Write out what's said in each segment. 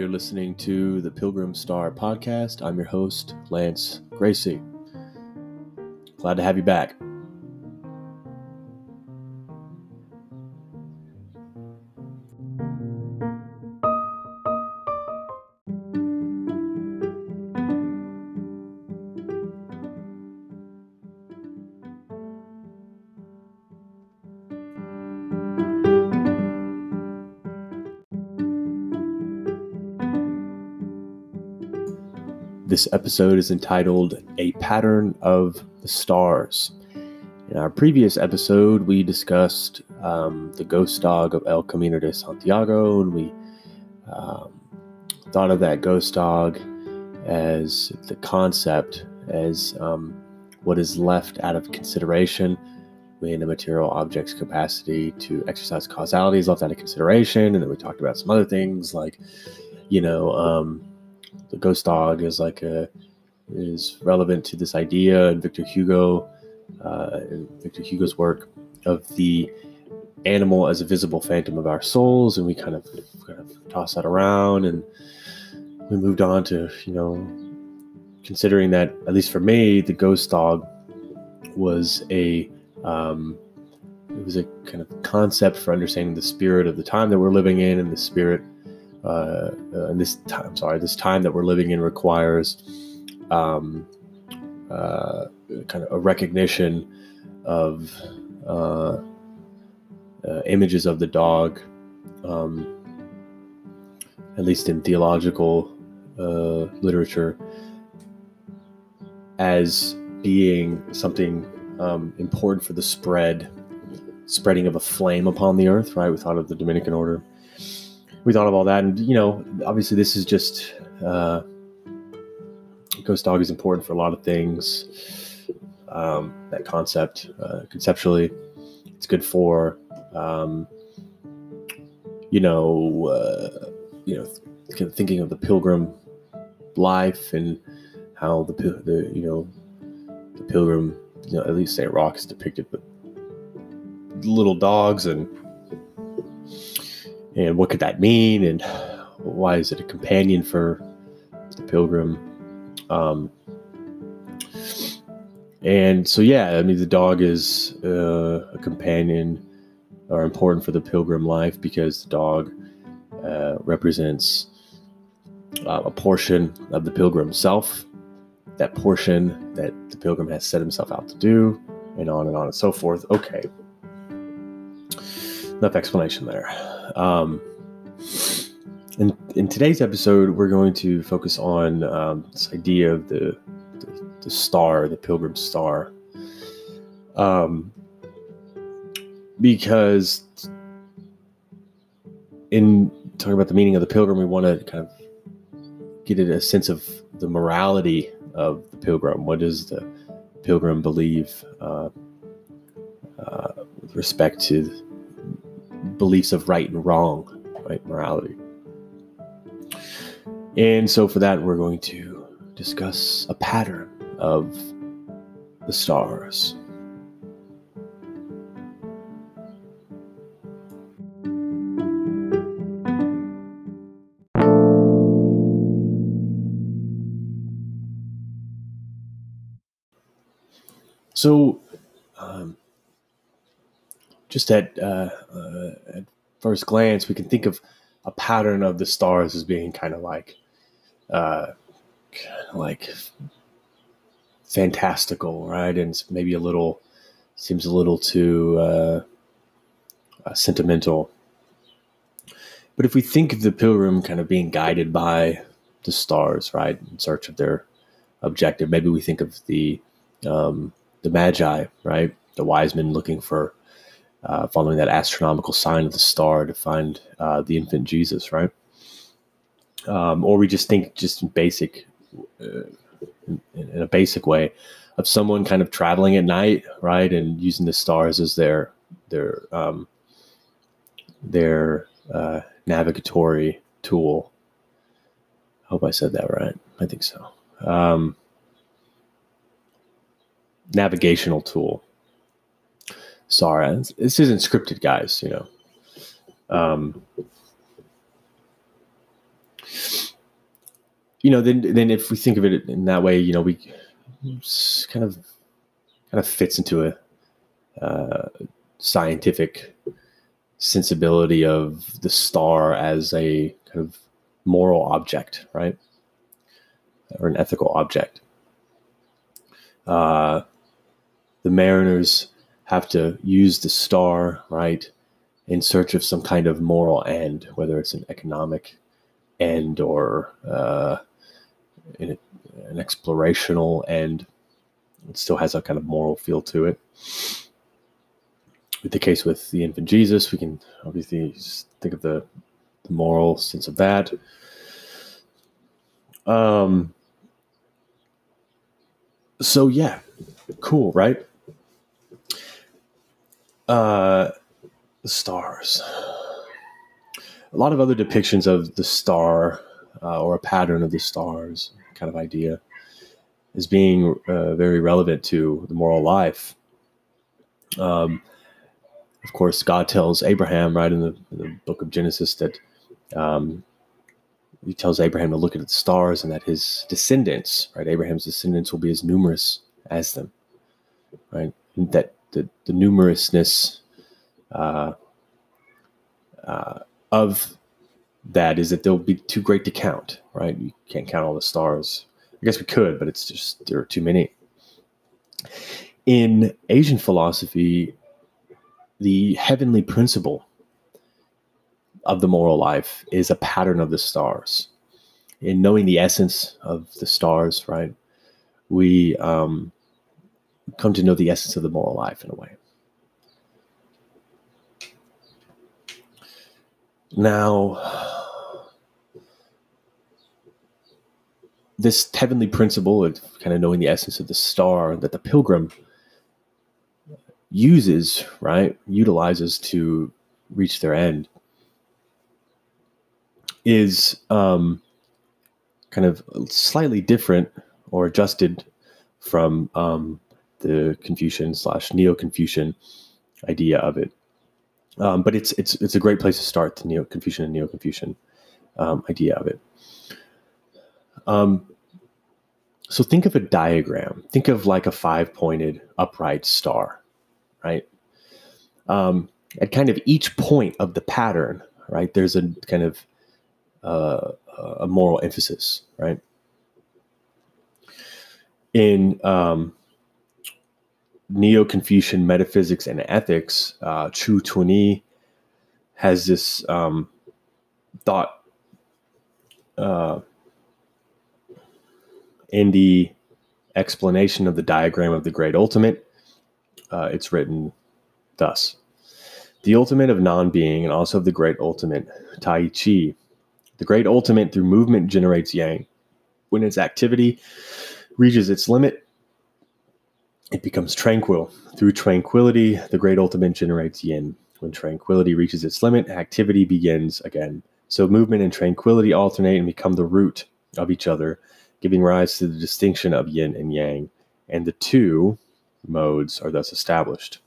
You're listening to the Pilgrim Star podcast. I'm your host, Lance Gracy. Glad to have you back. This episode is entitled A Pattern of the Stars. In our previous episode, we discussed um, the ghost dog of El Camino de Santiago, and we um, thought of that ghost dog as the concept, as um, what is left out of consideration when a material object's capacity to exercise causality is left out of consideration. And then we talked about some other things like, you know, um, the ghost dog is like a is relevant to this idea and Victor Hugo uh, Victor Hugo's work of the animal as a visible phantom of our souls, and we kind of kind of toss that around, and we moved on to you know considering that at least for me, the ghost dog was a um, it was a kind of concept for understanding the spirit of the time that we're living in and the spirit uh, uh, and this time, sorry, this time that we're living in requires um, uh, kind of a recognition of uh, uh, images of the dog, um, at least in theological uh, literature, as being something um, important for the spread, spreading of a flame upon the earth. Right, we thought of the Dominican order we thought of all that, and you know, obviously, this is just uh, Ghost Dog is important for a lot of things. Um, that concept, uh, conceptually, it's good for, um, you know, uh, you know, thinking of the pilgrim life and how the the you know the pilgrim, you know, at least Saint Roch is depicted with little dogs and and what could that mean? And why is it a companion for the pilgrim? Um, and so yeah i mean the dog is uh, a companion or important for the pilgrim life because the dog uh, represents uh, a portion of the pilgrim self that portion that the pilgrim has set himself out to do and on and on and so forth. Okay enough explanation there um, in, in today's episode, we're going to focus on um, this idea of the, the, the star, the pilgrim star. Um, because in talking about the meaning of the pilgrim, we want to kind of get a sense of the morality of the pilgrim. What does the pilgrim believe uh, uh, with respect to beliefs of right and wrong, right? Morality. And so, for that, we're going to discuss a pattern of the stars. So, just at, uh, uh, at first glance, we can think of a pattern of the stars as being kind of like, uh, kind of like fantastical, right? And maybe a little seems a little too uh, uh, sentimental. But if we think of the pilgrim kind of being guided by the stars, right, in search of their objective, maybe we think of the um, the magi, right, the wise men looking for uh, following that astronomical sign of the star to find uh, the infant Jesus, right? Um, or we just think just in basic, uh, in, in, a basic way, of someone kind of traveling at night, right, and using the stars as their their um, their uh, navigatory tool. I hope I said that right. I think so. Um, navigational tool sorry, this isn't scripted, guys. You know. Um, you know, then then if we think of it in that way, you know, we kind of kind of fits into a uh, scientific sensibility of the star as a kind of moral object, right? Or an ethical object. Uh, the mariners have to use the star, right, in search of some kind of moral end, whether it's an economic end or uh, an, an explorational end. It still has a kind of moral feel to it. With the case with the infant Jesus, we can obviously think of the, the moral sense of that. Um, so yeah, cool, right? Uh, the stars. A lot of other depictions of the star uh, or a pattern of the stars kind of idea is being uh, very relevant to the moral life. Um, of course, God tells Abraham right in the, in the book of Genesis that um, he tells Abraham to look at the stars and that his descendants, right, Abraham's descendants will be as numerous as them, right? And that the, the numerousness uh, uh, of that is that they'll be too great to count, right? You can't count all the stars. I guess we could, but it's just there are too many. In Asian philosophy, the heavenly principle of the moral life is a pattern of the stars. In knowing the essence of the stars, right, we um, come to know the essence of the moral life in a way. Now, this heavenly principle of kind of knowing the essence of the star that the pilgrim uses, right, utilizes to reach their end is um, kind of slightly different or adjusted from um, the Confucian slash Neo Confucian idea of it. Um, but it's it's it's a great place to start the Neo Confucian and Neo Confucian um, idea of it. Um, so think of a diagram. Think of like a five pointed upright star, right? Um, at kind of each point of the pattern, right? There's a kind of uh, a moral emphasis, right? In um, Neo Confucian metaphysics and ethics, uh, Chou Tun-i has this um, thought uh, in the explanation of the diagram of the great ultimate. Uh, it's written thus The ultimate of non being and also of the great ultimate, Tai Chi, the great ultimate through movement generates yang. When its activity reaches its limit, it becomes tranquil. Through tranquility, the great ultimate generates yin. When tranquility reaches its limit, activity begins again. So movement and tranquility alternate and become the root of each other, giving rise to the distinction of yin and yang. And the two modes are thus established.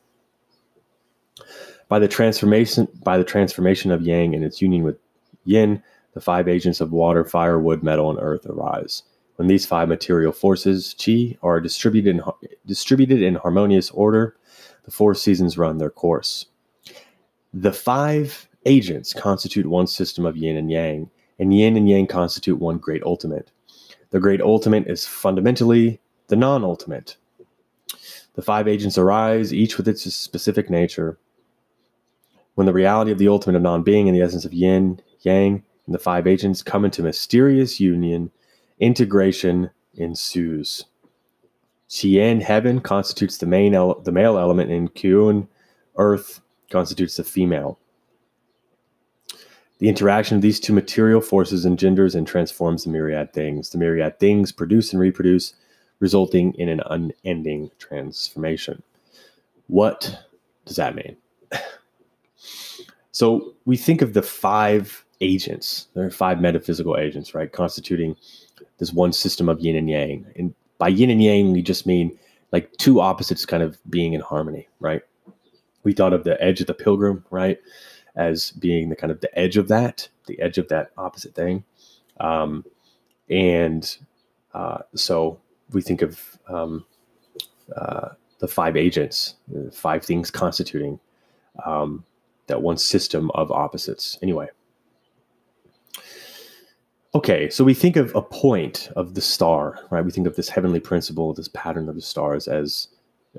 By the transformation by the transformation of yang and its union with yin, the five agents of water, fire, wood, metal, and earth arise. When these five material forces, chi, are distributed in, distributed in harmonious order, the four seasons run their course. The five agents constitute one system of yin and yang, and yin and yang constitute one great ultimate. The great ultimate is fundamentally the non ultimate. The five agents arise, each with its specific nature. When the reality of the ultimate of non being and the essence of yin, yang, and the five agents come into mysterious union, integration ensues. Qian, heaven, constitutes the main ele- the male element, and Kun, earth, constitutes the female. The interaction of these two material forces engenders and transforms the myriad things. The myriad things produce and reproduce, resulting in an unending transformation. What does that mean? so we think of the five agents. There are five metaphysical agents, right, constituting this one system of yin and yang. And by yin and yang, we just mean like two opposites kind of being in harmony, right? We thought of the edge of the pilgrim, right, as being the kind of the edge of that, the edge of that opposite thing. Um, and uh, so we think of um, uh, the five agents, the five things constituting um, that one system of opposites. Anyway. Okay, so we think of a point of the star, right? We think of this heavenly principle, this pattern of the stars, as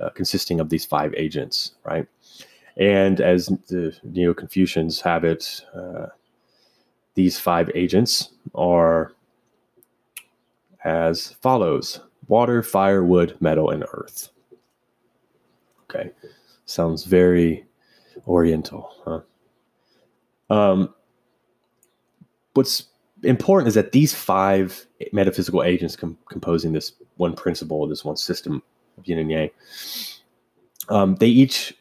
uh, consisting of these five agents, right? And as the Neo Confucians have it, uh, these five agents are as follows water, fire, wood, metal, and earth. Okay, sounds very oriental, huh? Um, what's important is that these five metaphysical agents com- composing this one principle, this one system of yin and yang, um, they each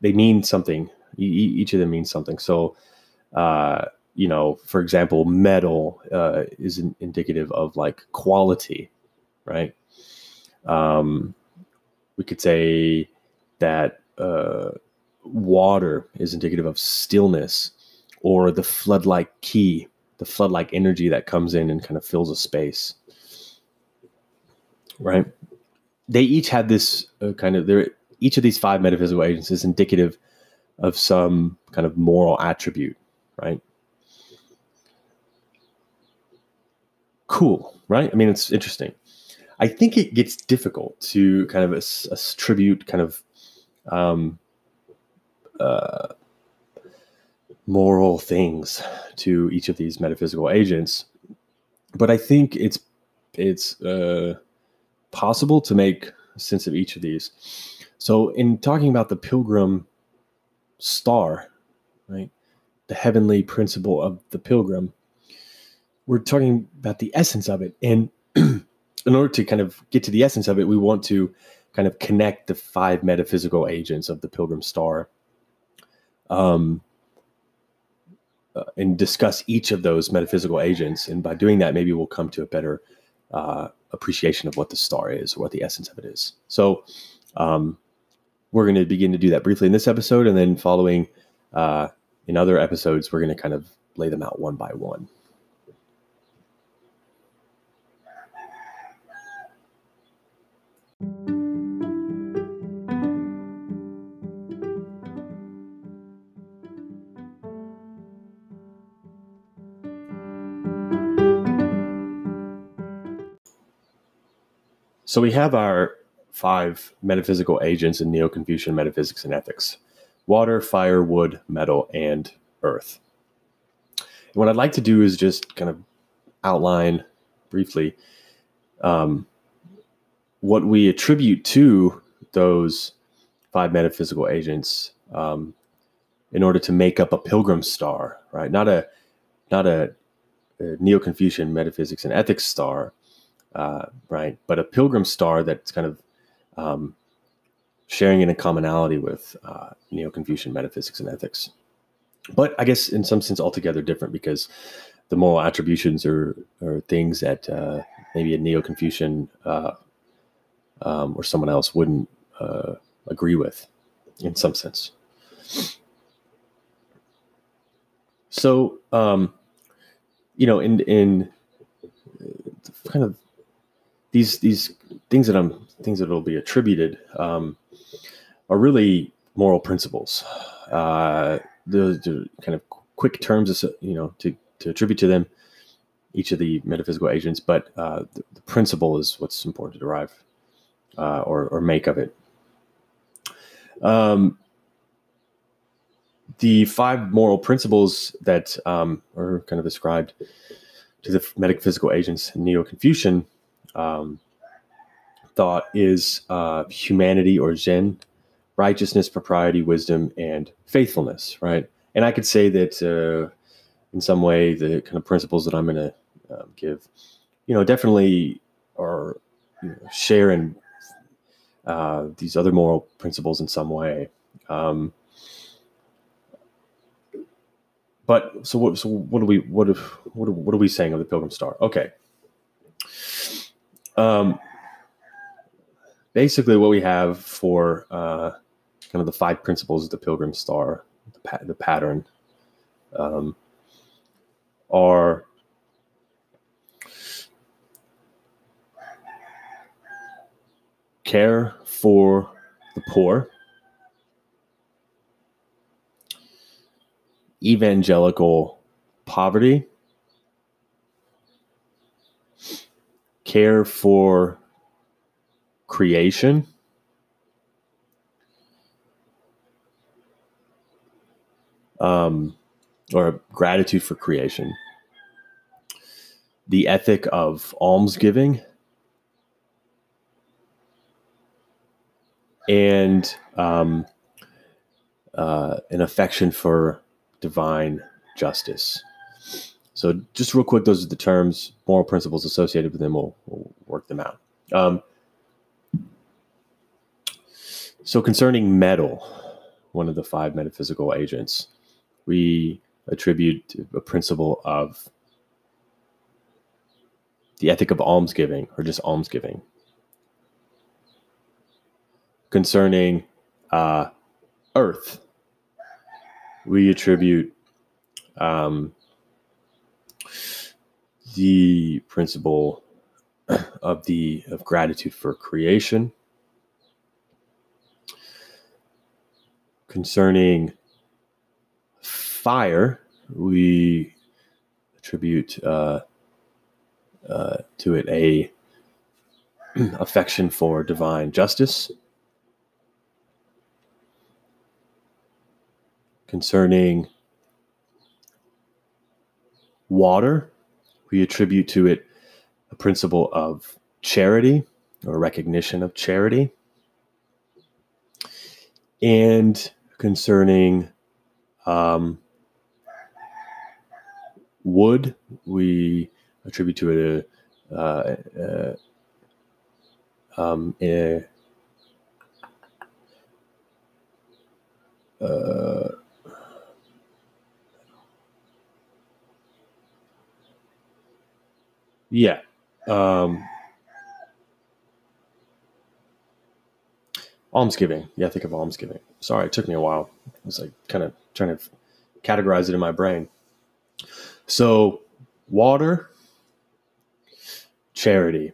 they mean something. E- each of them means something. So, uh, you know, for example, metal uh, is in- indicative of like quality, right? Um, we could say that uh, water is indicative of stillness, or the flood-like key the flood-like energy that comes in and kind of fills a space. Right? They each have this uh, kind of there each of these five metaphysical agents is indicative of some kind of moral attribute right? Cool right? I mean it's interesting. I think it gets difficult to kind of attribute kind of um, uh, moral things to each of these metaphysical agents. But I think it's it's uh, possible to make sense of each of these. So, in talking about the pilgrim star, right, the heavenly principle of the pilgrim, we're talking about the essence of it. And in order to kind of get to the essence of it, we want to kind of connect the five metaphysical agents of the pilgrim star. Um, uh, and discuss each of those metaphysical agents. And by doing that, maybe we'll come to a better uh, appreciation of what the star is or what the essence of it is. So um, we're going to begin to do that briefly in this episode. And then following uh, in other episodes, we're going to kind of lay them out one by one. So we have our five metaphysical agents in Neo Confucian metaphysics and ethics water, fire, wood, metal, and earth. And what I'd like to do is just kind of outline briefly um, what we attribute to those five metaphysical agents um, in order to make up a pilgrim star, right? Not a not a, a Neo Confucian metaphysics and ethics star, uh, right? But a pilgrim star that's kind of um, sharing in a commonality with uh, Neo Confucian metaphysics and ethics. But I guess in some sense altogether different because the moral attributions are, are things that uh, maybe a Neo Confucian uh, um, or someone else wouldn't uh, agree with in some sense. So, um, you know, in in uh, kind of these these things that I'm things that will be attributed um, are really moral principles. Uh, the, the, kind of quick terms, you know, to, to attribute to them each of the metaphysical agents, but uh, the, the, principle is what's important to derive uh, or, or make of it. Um, the five moral principles that um, are kind of ascribed to the metaphysical agents in Neo Confucian um, thought is uh, humanity or Zen, righteousness, propriety, wisdom, and faithfulness, right? And I could say that uh, in some way, the kind of principles that I'm going to uh, um, give, you know, definitely are you know, share in uh, these other moral principles in some way. Um, but so what? So what are we? What? Are, what? Are, what are we saying of the Pilgrim Star? Okay, um, basically, what we have for uh, kind of the five principles of the Pilgrim Star, the, pa- the pattern, um, are care for the poor, evangelical poverty, care for creation, um, or gratitude for creation, the ethic of almsgiving, and um, uh, an affection for divine justice. So, just real quick, those are the terms, moral principles associated with them. We'll, we'll work them out. Um, so, concerning metal, one of the five metaphysical agents, we attribute a principle of the ethic of almsgiving or just almsgiving. Concerning uh, earth, we attribute um, the principle of the of gratitude for creation. Concerning fire we attribute uh, uh, to it a affection for divine justice. Concerning water, we attribute to it a principle of charity or recognition of charity. And concerning um, wood, we attribute to it a, uh, uh, um, a, uh, Yeah. Um, almsgiving. Yeah, think of almsgiving. Sorry, it took me a while. I was like kind of trying to categorize it in my brain. So, water, charity,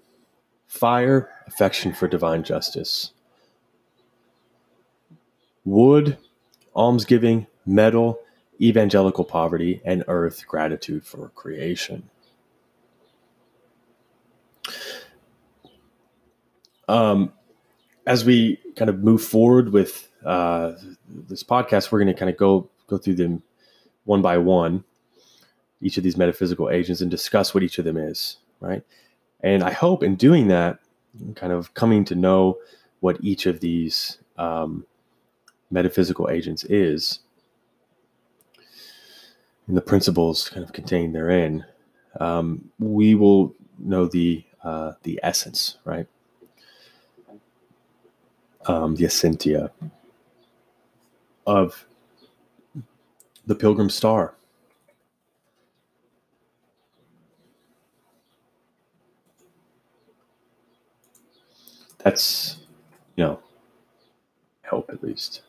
fire, affection for divine justice, wood, almsgiving, metal, evangelical poverty, and earth, gratitude for creation. Um, as we kind of move forward with uh, this podcast, we're going to kind of go go through them one by one, each of these metaphysical agents, and discuss what each of them is, right? And I hope in doing that, kind of coming to know what each of these um, metaphysical agents is, and the principles kind of contained therein, um, we will know the uh, the essence, right? Um, the essentia of the Pilgrim Star. That's, you know, help at least.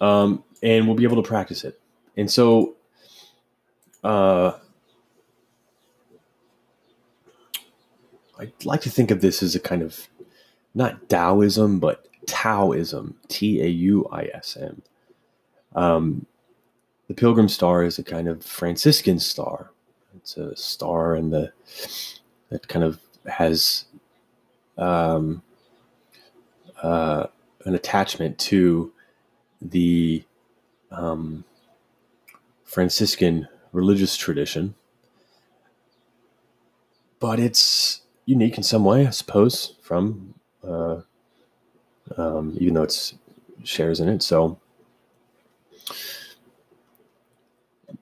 Um, and we'll be able to practice it. And so, uh, I like to think of this as a kind of not Taoism, but Tauism, T A U I S M. Um, the Pilgrim Star is a kind of Franciscan star. It's a star in the that kind of has um, uh, an attachment to the um, Franciscan religious tradition, but it's unique in some way, I suppose, from uh, um, even though it's shares in it. So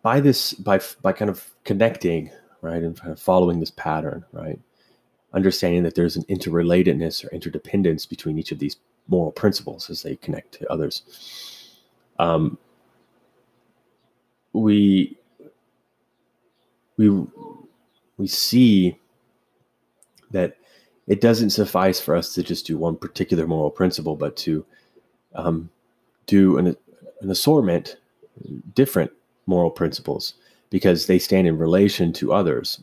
by this, by by kind of connecting, right, and kind of following this pattern, right, understanding that there's an interrelatedness or interdependence between each of these moral principles as they connect to others. Um, we we we see that it doesn't suffice for us to just do one particular moral principle, but to um, do an, an assortment, different moral principles, because they stand in relation to others.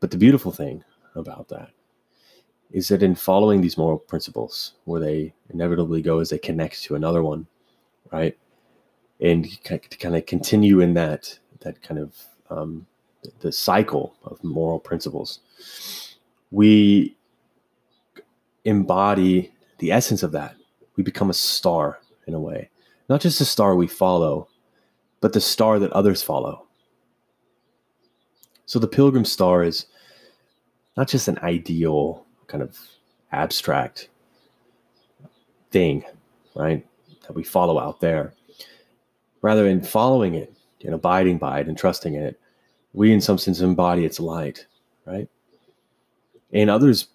But the beautiful thing about that is that in following these moral principles, where they inevitably go as they connect to another one, right? And to kind of continue in that that kind of um, the cycle of moral principles, we embody the essence of that. We become a star in a way, not just a star we follow, but the star that others follow. So the pilgrim star is not just an ideal kind of abstract thing, right? That we follow out there. Rather, in following it and abiding by it and trusting in it, we in some sense embody its light, right? And others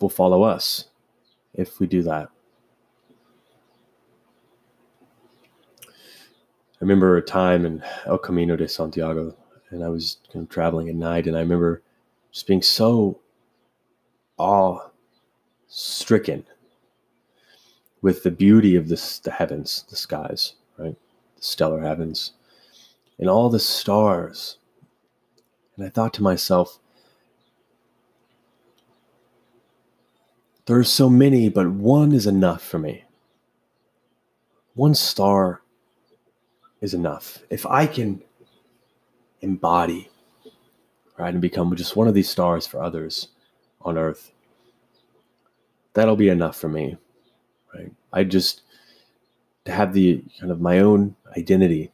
will follow us if we do that. I remember a time in El Camino de Santiago, and I was traveling at night, and I remember just being so awe stricken with the beauty of this, the heavens, the skies, right? The stellar heavens, and all the stars. And I thought to myself, there are so many, but one is enough for me. One star is enough. If I can embody, right, and become just one of these stars for others on earth, that'll be enough for me, right? I just to have the kind of my own identity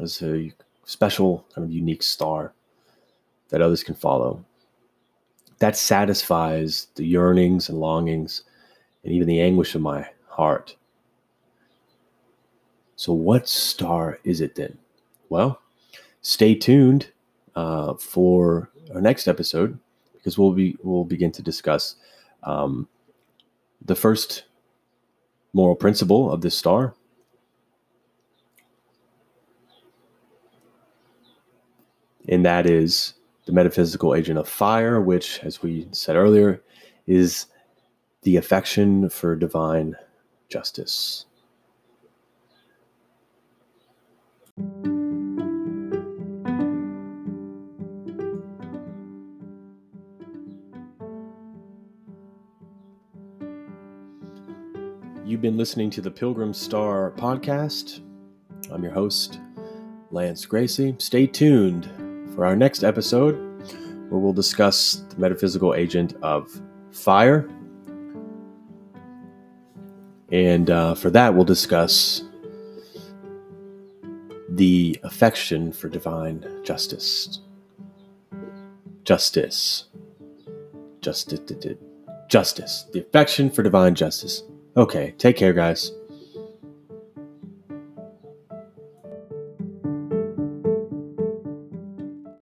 as a special kind of unique star that others can follow. That satisfies the yearnings and longings and even the anguish of my heart. So, what star is it then? Well, stay tuned uh, for our next episode because we'll be we'll begin to discuss um, the first moral principle of this star. And that is the metaphysical agent of fire, which, as we said earlier, is the affection for divine justice. You've been listening to the Pilgrim Star podcast. I'm your host, Lance Gracy. Stay tuned for our next episode where we'll discuss the metaphysical agent of fire. And uh, for that, we'll discuss the affection for divine justice. Justice. Justice. Justice. The affection for divine justice. Okay, take care, guys.